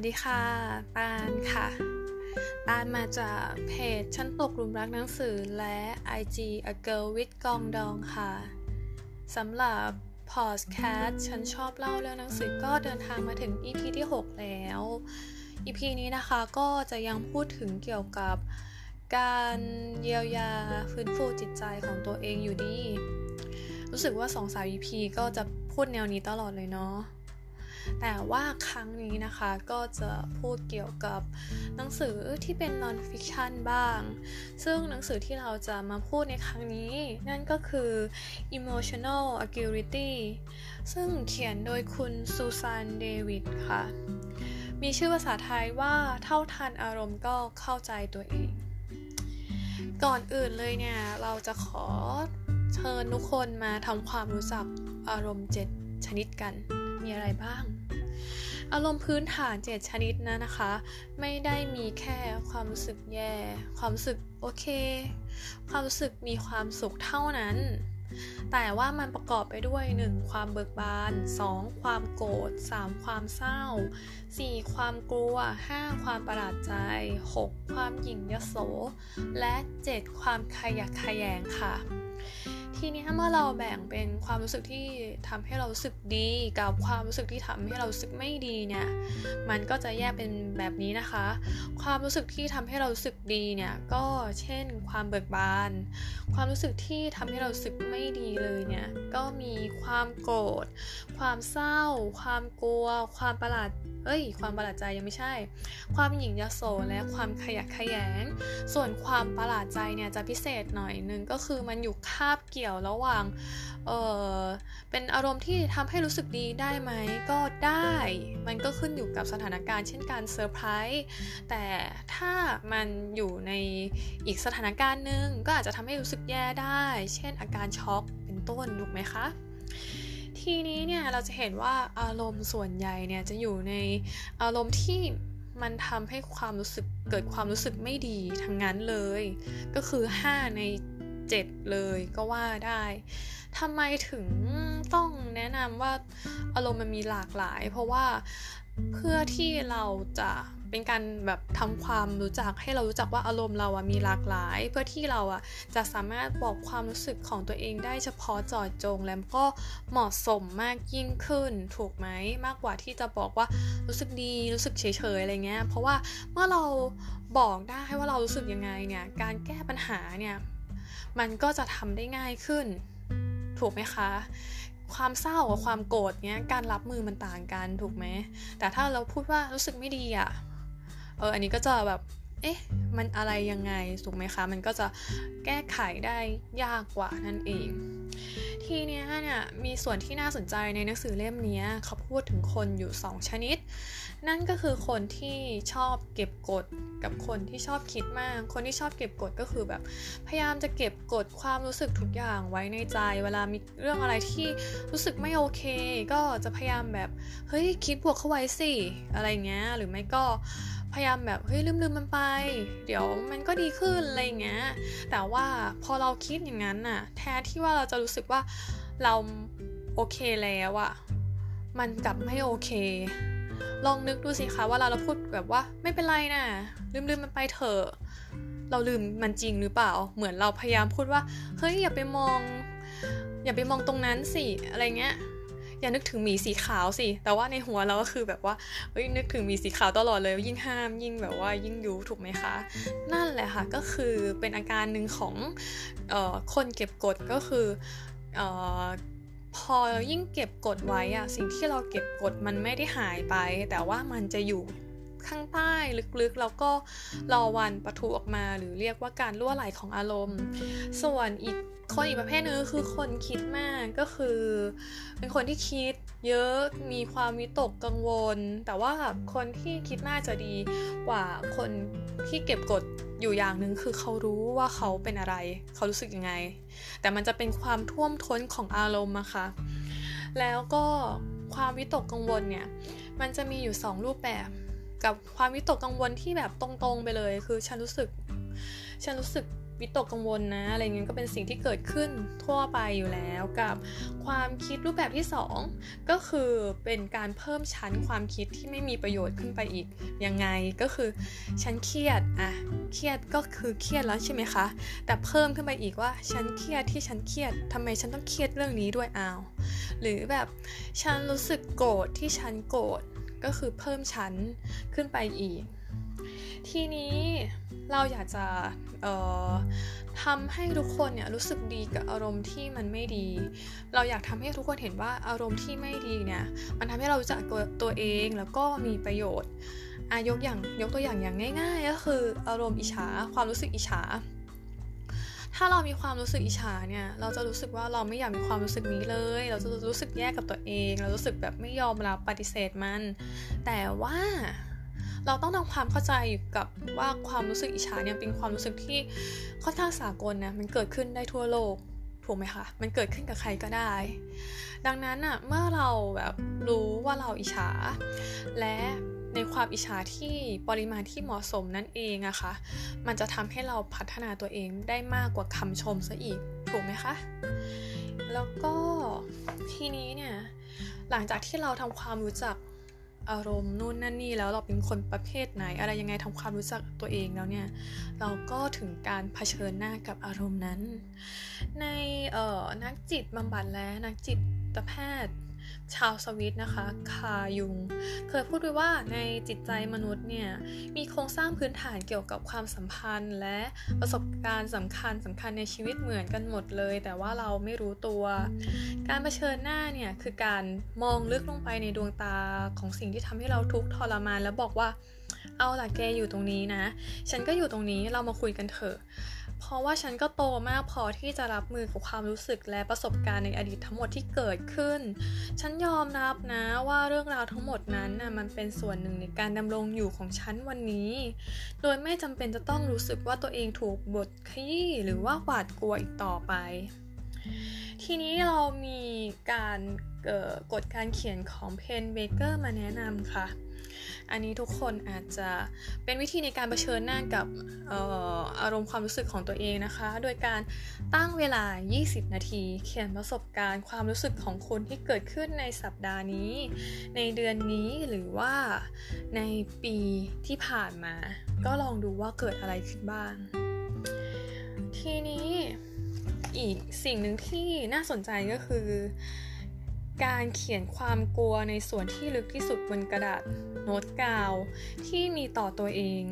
วัสดีค่ะ ปานค่ะ ปานมาจากเพจฉันตกหลุมรักหนังสือและ IG A Girl with กองดองค่ะสำหรับ podcast ฉันชอบเล่าเรื่องหนังสือก็เดินทางมาถึง EP ที่ 6 แล้ว EP นี้นะคะก็จะยังพูดถึงเกี่ยวกับการเยียวยาฟื้นฟูจิตใจของตัวเองอยู่ดี รู้สึกว่าสองสาม EP ก็จะพูดแนวนี้ตลอดเลยเนาะ แต่ว่าครั้งนี้นะคะก็จะพูดเกี่ยวกับหนังสือที่เป็น non fiction บ้าง ซึ่งหนังสือที่เราจะมาพูดในครั้งนี้ นั่นก็คือ emotional agility ซึ่งเขียนโดยคุณซูซานเดวิดค่ะ มีชื่อภาษาไทยว่าเท่าทันอารมณ์ก็เข้าใจตัวเอง ก่อนอื่นเลยเนี่ย เราจะขอเชิญทุกคนมาทำความรู้จักอารมณ์ 7 ชนิดกัน มีอะไรบ้าง อารมณ์พื้นฐาน7ชนิดนะนะคะ ไม่ได้มีแค่ความรู้สึกแย่ ความรู้สึกโอเค ความรู้สึกมีความสุขเท่านั้น แต่ว่ามันประกอบไปด้วย 1. ความเบิกบาน 2. ความโกรธ 3. ความเศร้า 4. ความกลัว 5. ความประหลาดใจ 6. ความหยิ่งยโส และ 7. ความขยักขยงค่ะ ทีนี้เมื่อเราแบ่งเป็นความรู้สึกที่ทำให้เรารู้สึกดีกับความรู้สึกที่ทำให้เรารู้สึกไม่ดีเนี่ยมันก็จะแยกเป็นแบบนี้นะคะ ความรู้สึกที่ทำให้เรารู้สึกดีเนี่ยก็เช่น ความเบิกบาน ความรู้สึกที่ทำให้เรารู้สึกไม่ดีเลยเนี่ยก็มีความโกรธ ความเศร้า ความกลัว ความประหลาด เอ้ย ความประหลาดใจยังไม่ใช่ ความหยิ่งยโสและความขยักขยง ส่วนความประหลาดใจเนี่ยจะพิเศษหน่อยนึงก็คือมันอยู่คาบเกี่ยวระหว่าง เออเป็นอารมณ์ที่ทำให้รู้สึกดีได้ไหมก็ได้ มันก็ขึ้นอยู่กับสถานการณ์เช่นการเซอร์ไพรส์แต่ถ้ามันอยู่ในอีกสถานการณ์หนึ่งก็อาจจะทำให้รู้สึกแย่ได้ เช่นอาการช็อกเป็นต้นถูกไหมคะ ทีนี้เนี่ยเราจะเห็นว่าอารมณ์ส่วนใหญ่เนี่ยจะอยู่ในอารมณ์ที่มันทำให้ความรู้สึกเกิดความรู้สึกไม่ดีทั้งนั้นเลย ก็คือ 5 ใน 7 เลยก็ว่าได้ทำไมถึงต้องแนะนำว่าอารมณ์มันมีหลากหลาย เพราะว่า เพื่อที่เราจะเป็นการแบบทำความรู้จักให้เรารู้จักว่าอารมณ์เราอะมีหลากหลาย เพื่อที่เราอะจะสามารถบอกความรู้สึกของตัวเองได้เฉพาะจาะจง และก็เหมาะสมมากยิ่งขึ้นถูกไหมมากกว่าที่จะบอกว่ารู้สึกดีรู้สึกเฉยๆอะไรเงี้ยเพราะว่าเมื่อเราบอกได้ว่าเรารู้สึกยังไงเนี่ยการแก้ปัญหาเนี่ยมันก็จะทำได้ง่ายขึ้น ถูกไหมคะ ความเศร้ากับความโกรธเนี้ยการรับมือมันต่างกันถูกไหมแต่ถ้าเราพูดว่ารู้สึกไม่ดีอะ่ะเอออันนี้ก็จะแบบ เอ๊ะ มันอะไรยังไงถูกไหมคะ มันก็จะแก้ไขได้ยากกว่านั่นเอง ทีเนี้ยเนี่ยมีส่วนที่น่าสนใจในหนังสือเล่มนี้เขาพูดถึงคนอยู่ 2 ชนิด นั่นก็คือคนที่ชอบเก็บกดกับคนที่ชอบคิดมาก คนที่ชอบเก็บกดก็คือแบบ พยายามจะเก็บกดความรู้สึกทุกอย่างไว้ในใจ เวลามีเรื่องอะไรที่รู้สึกไม่โอเค ก็จะพยายามแบบเฮ้ยคิดบวกเข้าไว้สิอะไรเงี้ยหรือไม่ก็ พยายามแบบเฮ้ยลืมลืมมันไป เดี๋ยวมันก็ดีขึ้นอะไรเงี้ยแต่ว่าพอเราคิดอย่างนั้นน่ะ แทนที่ว่าเราจะรู้สึกว่าเราโอเคแล้วอะมันกลับไม่โอเค ลองนึกดูสิคะว่าเราเราพูดแบบว่าไม่เป็นไรนะลืมลืมมันไปเถอะเราลืมมันจริงหรือเปล่า เหมือนเราพยายามพูดว่า เฮ้ยอย่าไปมอง อย่าไปมองตรงนั้นสิ อะไรเงี้ย อย่านึกถึงหมีสีขาวสิ แต่ว่าในหัวเราก็คือแบบว่าเฮ้ยนึกถึงหมีสีขาวตลอดเลย ยิ่งห้ามยิ่งแบบว่ายิ่งยุถูกไหมคะ นั่นแหละค่ะก็คือเป็นอาการหนึ่งของออคนเก็บกดก็คือออพอยิ่งเก็บกดไว้อะสิ่งที่เราเก็บกดมันไม่ได้หายไป แต่ว่ามันจะอยู่ ข้างใต้ลึกๆ แล้วก็รอวันประทุออกมา หรือเรียกว่าการล่วไหลของอารมณ์ ส่วนอีกคนอีกประเภทนึงคือคนคิดมากก็คือ เป็นคนที่คิดเยอะมีความวิตกกังวล แต่ว่าคนที่คิดมากจะดีกว่าคนที่เก็บกดอยู่อย่างหนึ่งคือเขารู้ว่าเขาเป็นอะไร เขารู้สึกยังไง แต่มันจะเป็นความท่วมท้นของอารมณ์อะค่ะแล้วก็ความวิตกกังวลเนี่ย มันจะมีอยู่ 2 รูปแบบ กับความวิตกกังวลที่แบบตรงๆไปเลย คือฉันรู้สึก ฉันรู้สึกวิตกกังวลนะอะไรเงี้ยก็เป็นสิ่งที่เกิดขึ้นทั่วไปอยู่แล้วกับความคิดรูปแบบที่ 2 ก็คือเป็นการเพิ่มชั้นความคิดที่ไม่มีประโยชน์ขึ้นไปอีกยังไงก็คือฉันเครียดอะเครียดก็คือเครียดแล้วใช่ไหมคะแต่เพิ่มขึ้นไปอีกว่าฉันเครียดที่ฉันเครียดทำไมฉันต้องเครียดเรื่องนี้ด้วยอ้าวหรือแบบฉันรู้สึกโกรธที่ฉันโกรธ ก็คือเพิ่มชั้นขึ้นไปอีก ทีนี้เราอยากจะทำให้ทุกคนเนี่ยรู้สึกดีกับอารมณ์ที่มันไม่ดี เราอยากทำให้ทุกคนเห็นว่าอารมณ์ที่ไม่ดีเนี่ยมันทำให้เรารู้จักตัวเองแล้วก็มีประโยชน์อายกอย่างยกตัวอย่างอย่างง่าย ๆ ก็คืออารมณ์อิจฉาความรู้สึกอิจฉา ถ้าเรามีความรู้สึกอิจฉาเนี่ย เราจะรู้สึกว่าเราไม่อยากมีความรู้สึกนี้เลย เราจะรู้สึกแย่กับตัวเอง เรารู้สึกแบบไม่ยอมรับปฏิเสธมัน แต่ว่าเราต้องทำความเข้าใจกับว่าความรู้สึกอิจฉาเนี่ยเป็นความรู้สึกที่ค่อนข้างสากลนะ มันเกิดขึ้นได้ทั่วโลกถูกไหมคะ มันเกิดขึ้นกับใครก็ได้ ดังนั้นอะเมื่อเราแบบรู้ว่าเราอิจฉาและ ในความอิจฉาที่ปริมาณที่เหมาะสมนั่นเองอะคะ่ะ มันจะทำให้เราพัฒนาตัวเองได้มากกว่าคำชมซะอีก ถูกไหมคะ แล้วก็ทีนี้เนี่ย หลังจากที่เราทำความรู้จักอารมณ์นู่นนั่นนี่แล้วเราเป็นคนประเภทไหน อะไรยังไงทำความรู้จักตัวเองแล้วเนี่ย เราก็ถึงการเผชิญหน้ากับอารมณ์นั้น ในออนักจิตบำบัดและนักจิตแพทย์ ชาวสวิตนะคะคายุง เคยพูดไว้ว่าในจิตใจมนุษย์เนี่ยมีโครงสร้างพื้นฐานเกี่ยวกับความสัมพันธ์ และประสบการณ์สำคัญสำคัญในชีวิตเหมือนกันหมดเลย แต่ว่าเราไม่รู้ตัว การเผชิญหน้าเนี่ยคือการมองลึกลงไปในดวงตาของสิ่งที่ทำให้เราทุกข์ทรมาน แล้วบอกว่าเอาล่ะแกอยู่ตรงนี้นะ ฉันก็อยู่ตรงนี้เรามาคุยกันเถอะ เพราะว่าฉันก็โตมากพอที่จะรับมือกับความรู้สึกและประสบการณ์ในอดีตทั้งหมดที่เกิดขึ้น ฉันยอมรับนะว่าเรื่องราวทั้งหมดนั้นน่ะมันเป็นส่วนหนึ่งในการดำรงอยู่ของฉันวันนี้ โดยไม่จำเป็นจะต้องรู้สึกว่าตัวเองถูกบทขยี้หรือว่าหวาดกลัวอีกต่อไป ทีนี้เรามีการ กฎการเขียนของเพนเบเกอร์มาแนะนำค่ะ อันนี้ทุกคนอาจจะเป็นวิธีในการเผชิญหน้ากับอออารมณ์ความรู้สึกของตัวเองนะคะ โดยการตั้งเวลา 20 นาที เขียนประสบการณ์ความรู้สึกของคุณที่เกิดขึ้นในสัปดาห์นี้ ในเดือนนี้หรือว่าในปีที่ผ่านมา ก็ลองดูว่าเกิดอะไรขึ้นบ้าง ทีนี้อีกสิ่งหนึ่งที่น่าสนใจก็คือ การเขียนความกลัวในส่วนที่ลึกที่สุดบนกระดาษโน้ตกาว ที่มีต่อตัวเอง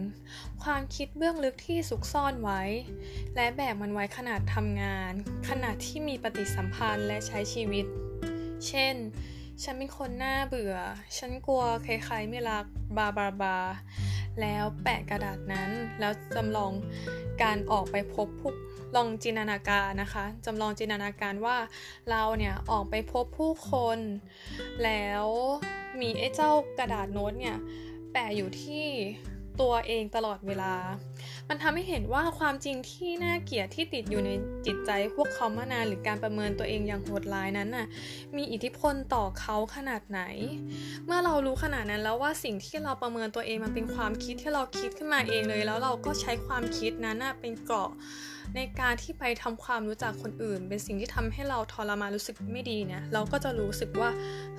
ความคิดเบื้องลึกที่ซุกซ่อนไว้ และแบกมันไว้ขนาดทำงาน ขนาดที่มีปฏิสัมพันธ์และใช้ชีวิต เช่น ฉันเป็นคนน้าเบื่อ ฉันกลัวใครๆไม่รัก บาบาบา แล้วแปะกระดาษนั้น แล้วจำลองการออกไปพบผู้ลองจินตนาการนะคะจำลองจินตนาการว่าเราเนี่ยออกไปพบผู้คน แล้วมีไอ้เจ้ากระดาษโน้ตเนี่ยแปะอยู่ที่ตัวเองตลอดเวลา มันทำให้เห็นว่าความจริงที่น่าเกลียดที่ติดอยู่ในจิตใจพวกเขามานานหรือการประเมินตัวเองอย่างโหดร้ายนั้นน่ะมีอิทธิพลต่อเขาขนาดไหน เมื่อเรารู้ขนาดนั้นแล้วว่าสิ่งที่เราประเมินตัวเองมันเป็นความคิดที่เราคิดขึ้นมาเองเลย แล้วเราก็ใช้ความคิดนั้นน่ะเป็นเกราะในการที่ไปทำความรู้จักคนอื่น เป็นสิ่งที่ทำให้เราทรมานรู้สึกไม่ดีเนี่ยเราก็จะรู้สึกว่า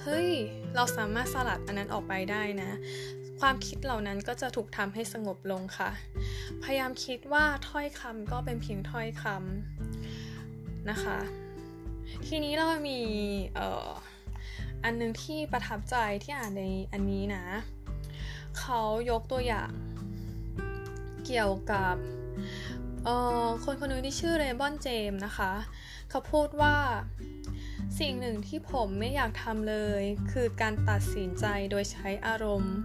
เฮ้ย เราสามารถสลัดอันนั้นออกไปได้นะ ความคิดเหล่านั้นก็จะถูกทำให้สงบลงค่ะ พยายามคิดว่าถ้อยคำก็เป็นเพียงถ้อยคำนะคะ ทีนี้เรามีอออันนึงที่ประทับใจที่อ่านในอันนี้นะ เขายกตัวอย่างเกี่ยวกับคนคนนึงที่ชื่อเรบอนเจมนะคะ เขาพูดว่า สิ่งหนึ่งที่ผมไม่อยากทำเลย คือการตัดสินใจโดยใช้อารมณ์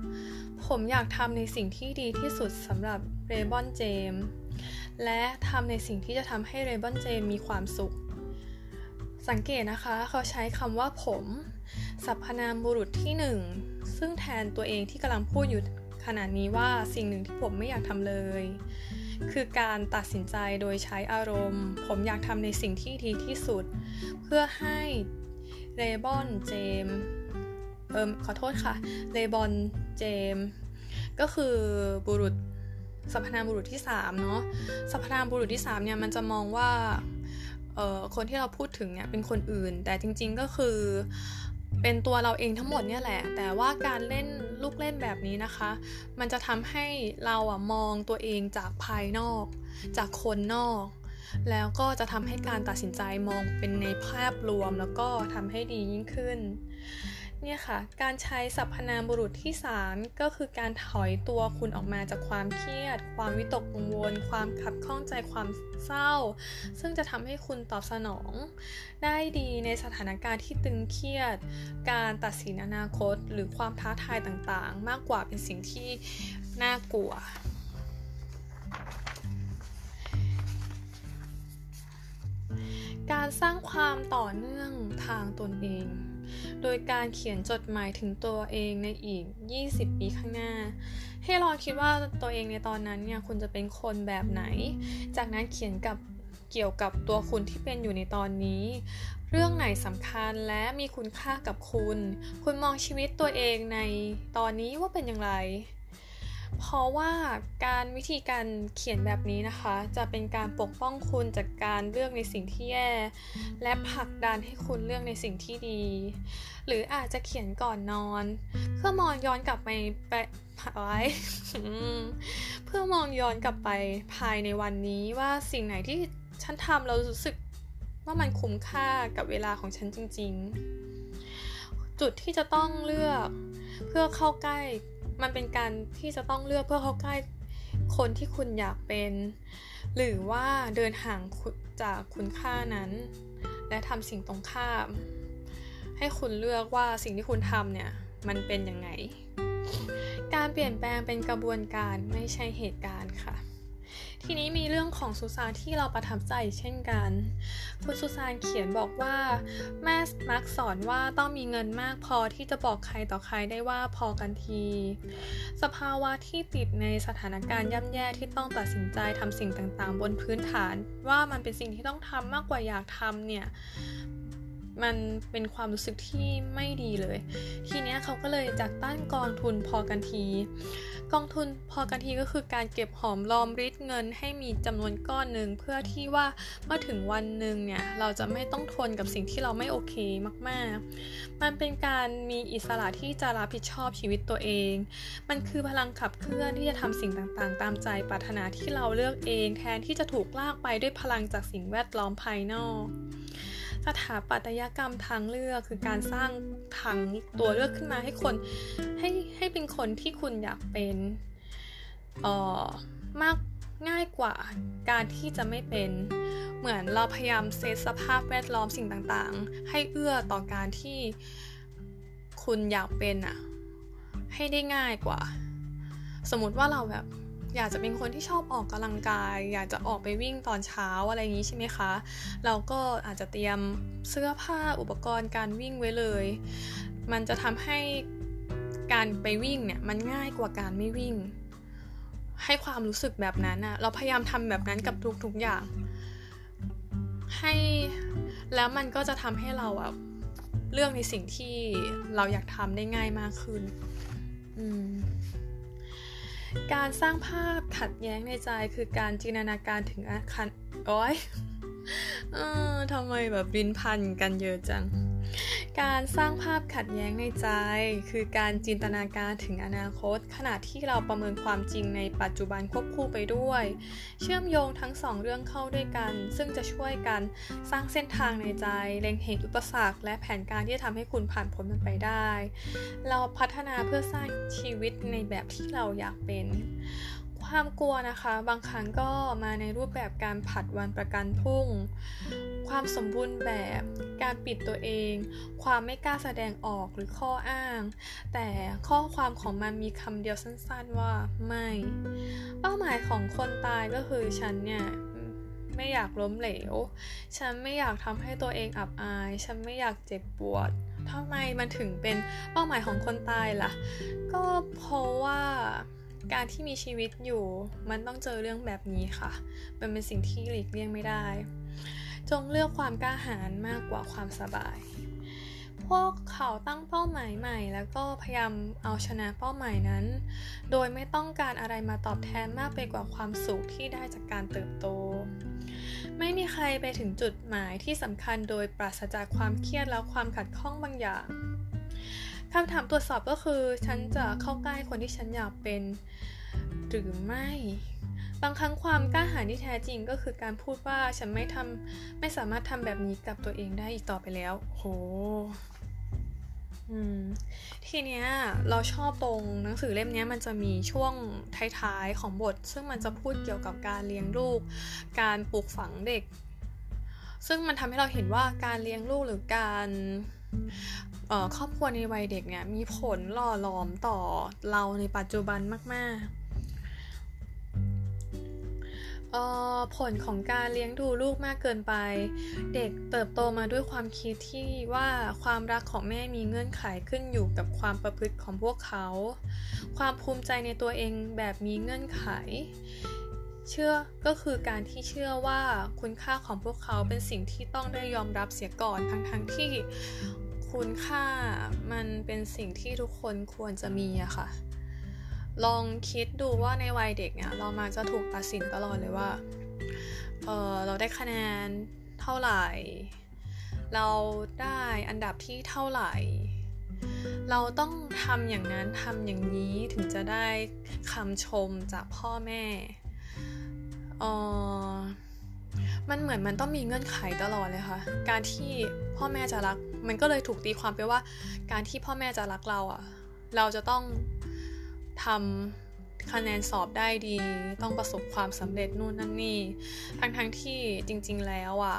ผมอยากทำในสิ่งที่ดีที่สุดสำหรับเรบอนเจมและทำในสิ่งที่จะทำให้เรบอนเจมมีความสุข สังเกตนะคะ เขาใช้คำว่าผม สรรพนามบุรุษที่หนึ่งซึ่งแทนตัวเองที่กำลังพูดอยู่ขณะนี้ว่าสิ่งหนึ่งที่ผมไม่อยากทำเลย คือการตัดสินใจโดยใช้อารมณ์ ผมอยากทำในสิ่งที่ดีที่สุด เพื่อให้เรบอนเจมเอิมขอโทษค่ะเรบอนเจมก็คือบุรุษสรรพนามบุรุษที่3เนาะสรรพนามบุรุษที่3เนี่ยมันจะมองว่าคนที่เราพูดถึงเนี่ยเป็นคนอื่น แต่จริงๆก็คือ เป็นตัวเราเองทั้งหมดเนี่ยแหละ แต่ว่าการเล่นลูกเล่นแบบนี้นะคะ มันจะทำให้เราอะมองตัวเองจากภายนอก จากคนนอก แล้วก็จะทำให้การตัดสินใจมองเป็นในภาพรวมแล้วก็ทำให้ดียิ่งขึ้น เนี่ยค่ะ การใช้สรรพนามบุรุษที่ 3 ก็คือการถอยตัวคุณออกมาจากความเครียด ความวิตกกังวล ความขับข้องใจความเศร้า ซึ่งจะทำให้คุณตอบสนอง ได้ดีในสถานการณ์ที่ตึงเครียด การตัดสินอนาคต หรือความท้าทายต่างๆ มากกว่าเป็นสิ่งที่น่ากลัวการสร้างความต่อเนื่องทางตนเอง โดยการเขียนจดหมายถึงตัวเองในอีก 20 ปีข้างหน้า ให้ลองคิดว่าตัวเองในตอนนั้นเนี่ยคุณจะเป็นคนแบบไหน จากนั้นเขียนกับเกี่ยวกับตัวคุณที่เป็นอยู่ในตอนนี้ เรื่องไหนสำคัญและมีคุณค่ากับคุณ คุณมองชีวิตตัวเองในตอนนี้ว่าเป็นอย่างไร เพราะว่าการวิธีการเขียนแบบนี้นะคะ จะเป็นการปกป้องคุณจากการเลือกในสิ่งที่แย่ และผลักดันให้คุณเลือกในสิ่งที่ดี หรืออาจจะเขียนก่อนนอน เพื่อมองย้อนกลับไปไปไว้เพื่อมองย้อนกลับไปภายในวันนี้ว่าสิ่งไหนที่ฉันทำเรารู้สึกว่ามันคุ้มค่ากับเวลาของฉันจริง ๆ จุดที่จะต้องเลือกเพื่อเข้าใกล้ มันเป็นการที่จะต้องเลือกเพื่อเข้าใกล้คนที่คุณอยากเป็น หรือว่าเดินห่างจากคุณค่านั้น และทำสิ่งตรงข้าม ให้คุณเลือกว่าสิ่งที่คุณทำเนี่ย มันเป็นยังไง การเปลี่ยนแปลงเป็นกระบวนการไม่ใช่เหตุการณ์ค่ะ ทีนี้มีเรื่องของสุสานที่เราประทับใจเช่นกัน คุณสุสานเขียนบอกว่า แม่มักสอนว่าต้องมีเงินมากพอที่จะบอกใครต่อใครได้ว่าพอกันที สภาวะที่ติดในสถานการณ์ย่ำแย่ที่ต้องตัดสินใจทำสิ่งต่างๆ บนพื้นฐาน ว่ามันเป็นสิ่งที่ต้องทำมากกว่าอยากทำเนี่ย มันเป็นความรู้สึกที่ไม่ดีเลย ทีนี้เขาก็เลยจัดตั้งกองทุนพอกันที กองทุนพอกันทีก็คือการเก็บหอมรอมริดเงินให้มีจำนวนก้อนหนึ่งเพื่อที่ว่าเมื่อถึงวันหนึ่งเนี่ยเราจะไม่ต้องทนกับสิ่งที่เราไม่โอเคมาก ๆ มันเป็นการมีอิสระที่จะรับผิดชอบชีวิตตัวเอง มันคือพลังขับเคลื่อนที่จะทำสิ่งต่างๆ ตามใจปรารถนาที่เราเลือกเอง แทนที่จะถูกลากไปด้วยพลังจากสิ่งแวดล้อมภายนอก สถาปัตยกรรมทางเลือกคือการสร้างทางตัวเลือกขึ้นมาให้คนให้ให้เป็นคนที่คุณอยากเป็นเอ่อมากง่ายกว่าการที่จะไม่เป็น เหมือนเราพยายามเซตสภาพแวดล้อมสิ่งต่างๆ ให้เอื้อต่อการที่คุณอยากเป็นอะให้ได้ง่ายกว่า สมมติว่าเราแบบ อยากจะเป็นคนที่ชอบออกกำลังกาย อยากจะออกไปวิ่งตอนเช้าอะไรอย่างนี้ใช่ไหมคะ เราก็อาจจะเตรียมเสื้อผ้าอุปกรณ์การวิ่งไว้เลย มันจะทำให้การไปวิ่งเนี่ยมันง่ายกว่าการไม่วิ่ง ให้ความรู้สึกแบบนั้นอะเราพยายามทำแบบนั้นกับทุกๆอย่าง ให้แล้วมันก็จะทำให้เราอะเลือกในสิ่งที่เราอยากทำได้ง่ายมากขึ้น อืม การสร้างภาพขัดแย้งในใจคือการจินตนาการถึงอาคารโอ้ยเออทำไมแบบบินพันกันเยอะจัง การสร้างภาพขัดแย้งในใจ คือการจินตนาการถึงอนาคต ขณะที่เราประเมินความจริงในปัจจุบันควบคู่ไปด้วย เชื่อมโยงทั้งสองเรื่องเข้าด้วยกัน ซึ่งจะช่วยกันสร้างเส้นทางในใจ เล็งเห็นอุปสรรคและแผนการที่จะทำให้คุณผ่านพ้นมันไปได้ เราพัฒนาเพื่อสร้างชีวิตในแบบที่เราอยากเป็น ความกลัวนะคะ บางครั้งก็มาในรูปแบบการผัดวันประกันพรุ่ง ความสมบูรณ์แบบ การปิดตัวเอง ความไม่กล้าแสดงออกหรือข้ออ้าง แต่ข้อความของมันมีคำเดียวสั้นๆว่าไม่ เป้าหมายของคนตายก็คือฉันเนี่ยไม่อยากล้มเหลว ฉันไม่อยากทำให้ตัวเองอับอาย ฉันไม่อยากเจ็บปวดทำไมมันถึงเป็นเป้าหมายของคนตายล่ะ ก็เพราะว่า การที่มีชีวิตอยู่มันต้องเจอเรื่องแบบนี้ค่ะ มันเป็นสิ่งที่หลีกเลี่ยงไม่ได้ จงเลือกความกล้าหาญมากกว่าความสบาย พวกเขาตั้งเป้าหมายใหม่ แล้วก็พยายามเอาชนะเป้าหมายนั้น โดยไม่ต้องการอะไรมาตอบแทนมากไปกว่าความสุขที่ได้จากการเติบโต ไม่มีใครไปถึงจุดหมายที่สำคัญโดยปราศจากความเครียดแล้วความขัดข้องบางอย่าง คำถามตรวจสอบก็คือ ฉันจะเข้าใกล้คนที่ฉันอยากเป็น หรือไม่ บางครั้งความกล้าหาญที่แท้จริงก็คือการพูดว่าฉันไม่ทำไม่สามารถทำแบบนี้กับตัวเองได้อีกต่อไปแล้ว โหทีเนี้ยเราชอบตรงหนังสือเล่มนี้มันจะมีช่วงท้ายๆของบท ซึ่งมันจะพูดเกี่ยวกับการเลี้ยงลูก การปลูกฝังเด็ก ซึ่งมันทำให้เราเห็นว่าการเลี้ยงลูกหรือการ ครอบครัวในวัยเด็กเนี่ยมีผลหล่อหลอมต่อเราในปัจจุบันมากๆผลของการเลี้ยงดูลูกมากเกินไป เด็กเติบโตมาด้วยความคิดที่ว่าความรักของแม่มีเงื่อนไขขึ้นอยู่กับความประพฤติของพวกเขา ความภูมิใจในตัวเองแบบมีเงื่อนไขเชื่อก็คือการที่เชื่อว่าคุณค่าของพวกเขาเป็นสิ่งที่ต้องได้ยอมรับเสียก่อนทั้งๆทที่ คุณค่ามันเป็นสิ่งที่ทุกคนควรจะมีอะค่ะ ลองคิดดูว่าในวัยเด็กเนี่ย เรามาจะถูกตัดสินตลอดเลยว่า เออเราได้คะแนนเท่าไหร่ เราได้อันดับที่เท่าไหร่ เราต้องทำอย่างนั้นทำอย่างนี้ถึงจะได้คำชมจากพ่อแม่เออมันเหมือนมันต้องมีเงื่อนไขตลอดเลยค่ะ การที่พ่อแม่จะรัก มันก็เลยถูกตีความไปว่า การที่พ่อแม่จะรักเราอะ่ะ เราจะต้องทำคะแนนสอบได้ดี ต้องประสบความสำเร็จนู่นนั่นนี่ ทั้งทั้งที่จริง ๆ แล้วอะ่ะ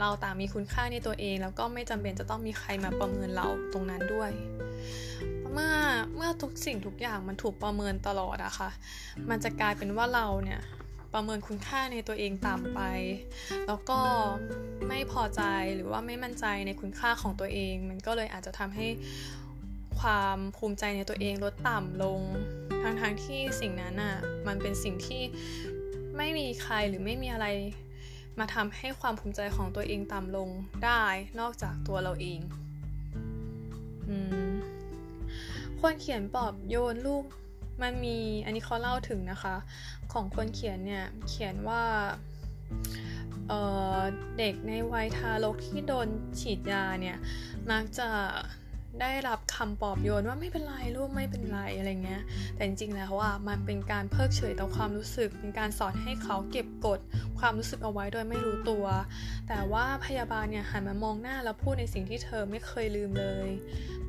เราต่างมีคุณค่าในตัวเอง แล้วก็ไม่จำเป็นจะต้องมีใครมาประเมินเราตรงนั้นด้วย เมื่อเมื่อทุกสิ่งทุกอย่างมันถูกประเมินตลอดอะคะ่ะ มันจะกลายเป็นว่าเราเนี่ย ประเมินคุณค่าในตัวเองต่ำไป แล้วก็ไม่พอใจหรือว่าไม่มั่นใจในคุณค่าของตัวเอง มันก็เลยอาจจะทำให้ความภูมิใจในตัวเองลดต่ำลงทั้งๆทที่สิ่งนั้นอะมันเป็นสิ่งที่ไม่มีใครหรือไม่มีอะไรมาทำให้ความภูมิใจของตัวเองต่ำลงได้นอกจากตัวเราเองอควรเขียนปลอบโยนลูก มันมีอันนี้เขาเล่าถึงนะคะ ของคนเขียนเนี่ย เขียนว่าเเด็กในวัยทารกที่โดนฉีดยาเนี่ย มักจะได้รับคำปลอบโยนว่าไม่เป็นไรลูกไม่เป็นไรอะไรเงี้ย แต่จริงๆแล้วอะมันเป็นการเพิกเฉยต่อความรู้สึก เป็นการสอนให้เขาเก็บกดความรู้สึกเอาไว้โดยไม่รู้ตัว แต่ว่าพยาบาลเนี่ยหันมามองหน้าแล้วพูดในสิ่งที่เธอไม่เคยลืมเลย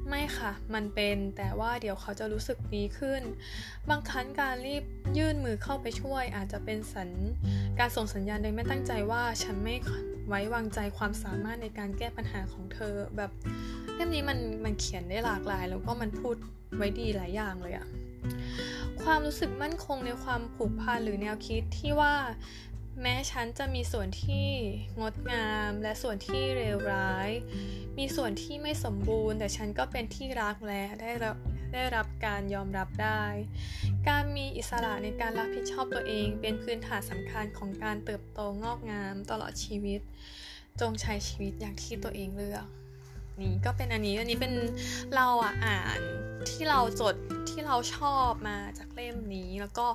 ไม่ค่ะ มันเป็นแต่ว่าเดี๋ยวเขาจะรู้สึกดีขึ้น บางครั้งการรีบยื่นมือเข้าไปช่วย อาจจะเป็นสัญการส่งสัญญาณโดยไม่ตั้งใจว่าฉันไม่ไว้วางใจความสามารถในการแก้ปัญหาของเธอ แบบเล่มนี้มันมันเขียนได้หลากหลาย แล้วก็มันพูดไว้ดีหลายอย่างเลยอะความรู้สึกมั่นคงในความผูกพันหรือแนวคิดที่ว่า แม้ฉันจะมีส่วนที่งดงามและส่วนที่เลวร้าย มีส่วนที่ไม่สมบูรณ์ แต่ฉันก็เป็นที่รักและได้รับได้รับการยอมรับได้ การมีอิสระในการรับผิดชอบตัวเองเป็นพื้นฐานสำคัญของการเติบโตงอกงามตลอดชีวิต จงใช้ชีวิตอย่างที่ตัวเองเลือก นี่ก็เป็นอันนี้อันนี้เป็นเราอะอ่านที่เราจดที่เราชอบมาจากเล่มนี้ แล้วก็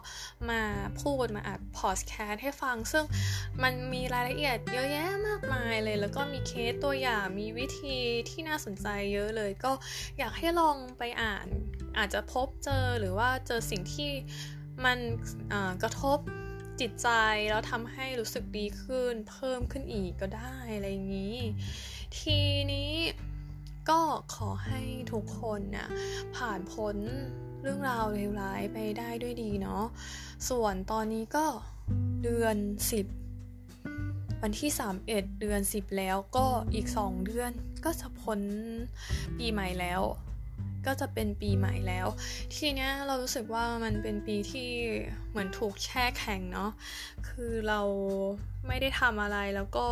มาพูดมาอัดพอดแคสต์ให้ฟัง ซึ่งมันมีรายละเอียดเยอะแยะมากมายเลย แล้วก็มีเคสตัวอย่างมีวิธีที่น่าสนใจเยอะเลย ก็อยากให้ลองไปอ่าน อาจจะพบเจอหรือว่าเจอสิ่งที่มันกระทบจิตใจแล้วทำให้รู้สึกดีขึ้น เพิ่มขึ้นอีกก็ได้อะไรอย่างนี้ ทีนี้ก็ขอให้ทุกคนนะ่ะผ่านพ้นเรื่องราวเลวร้ายไปได้ด้วยดีเนาะส่วนตอนนี้ก็เดือน 10 วันที่ 31 เดือน 10 แล้วก็อีก 2 เดือนก็จะพ้นปีใหม่แล้ว ก็จะเป็นปีใหม่แล้ว ทีเนี้ยเรารู้สึกว่ามันเป็นปีที่เหมือนถูกแช่แข็งเนาะคือเราไม่ได้ทำอะไรแล้วก็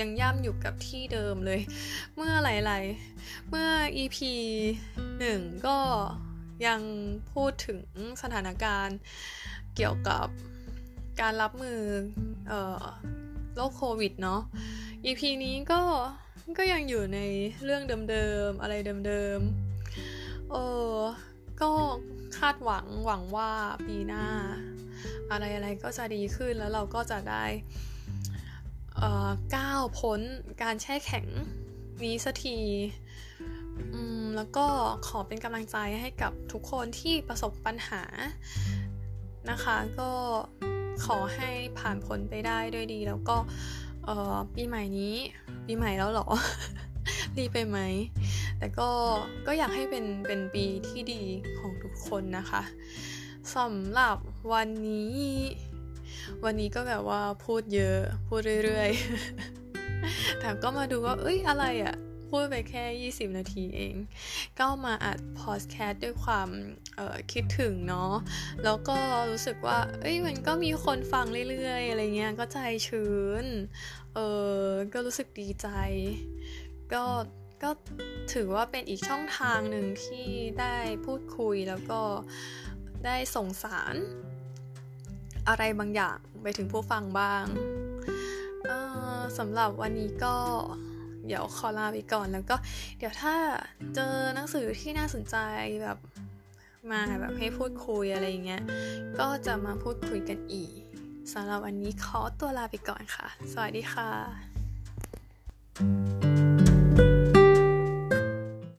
ยังย่ำอยู่กับที่เดิมเลย เมื่อหลายๆ เมื่อ EP 1 ก็ยังพูดถึงสถานการณ์เกี่ยวกับการรับมือออโรคโควิดเนาะ EP นี้ก็ก็ยังอยู่ในเรื่องเดิมๆ อะไรเดิมๆ เออ ก็คาดหวังหวังว่าปีหน้า อะไรอะไรก็จะดีขึ้นแล้วเราก็จะได้ ก้าวพ้นการแช่แข็งนี้สักทีแล้วก็ขอเป็นกำลังใจให้กับทุกคนที่ประสบปัญหานะคะ ก็ขอให้ผ่านพ้นไปได้ด้วยดี แล้วก็ปีใหม่นี้ปีใหม่แล้วหรอรีไปไหม แต่ก็ก็อยากให้เป็นเป็นปีที่ดีของทุกคนนะคะสำหรับวันนี้ วันนี้ก็แบบว่าพูดเยอะพูดเรื่อยๆ แต่ก็มาดูว่า เอ้ยอะไรอะ่ะ พูดไปแค่ 20 นาทีเอง ก็มาอัดพอดแคสต์ด้วยความคิดถึงเนาะแล้วก็รู้สึกว่า เอ้ยมันก็มีคนฟังเรื่อยๆ อะไรเงี้ยก็ใจชื้นเออก็รู้สึกดีใจ ก็ก็ถือว่าเป็นอีกช่องทางหนึ่งที่ได้พูดคุยแล้วก็ได้ส่งสาร อะไรบางอย่างไปถึงผู้ฟังบ้างสำหรับวันนี้ก็เดี๋ยวขอลาไปก่อนแล้วก็เดี๋ยวถ้าเจอหนังสือที่น่าสนใจแบบมาแบบให้พูดคุยอะไรอย่างเงี้ย ก็จะมาพูดคุยกันอีกสำหรับวันนี้ขอตัวลาไปก่อนค่ะ สวัสดีค่ะ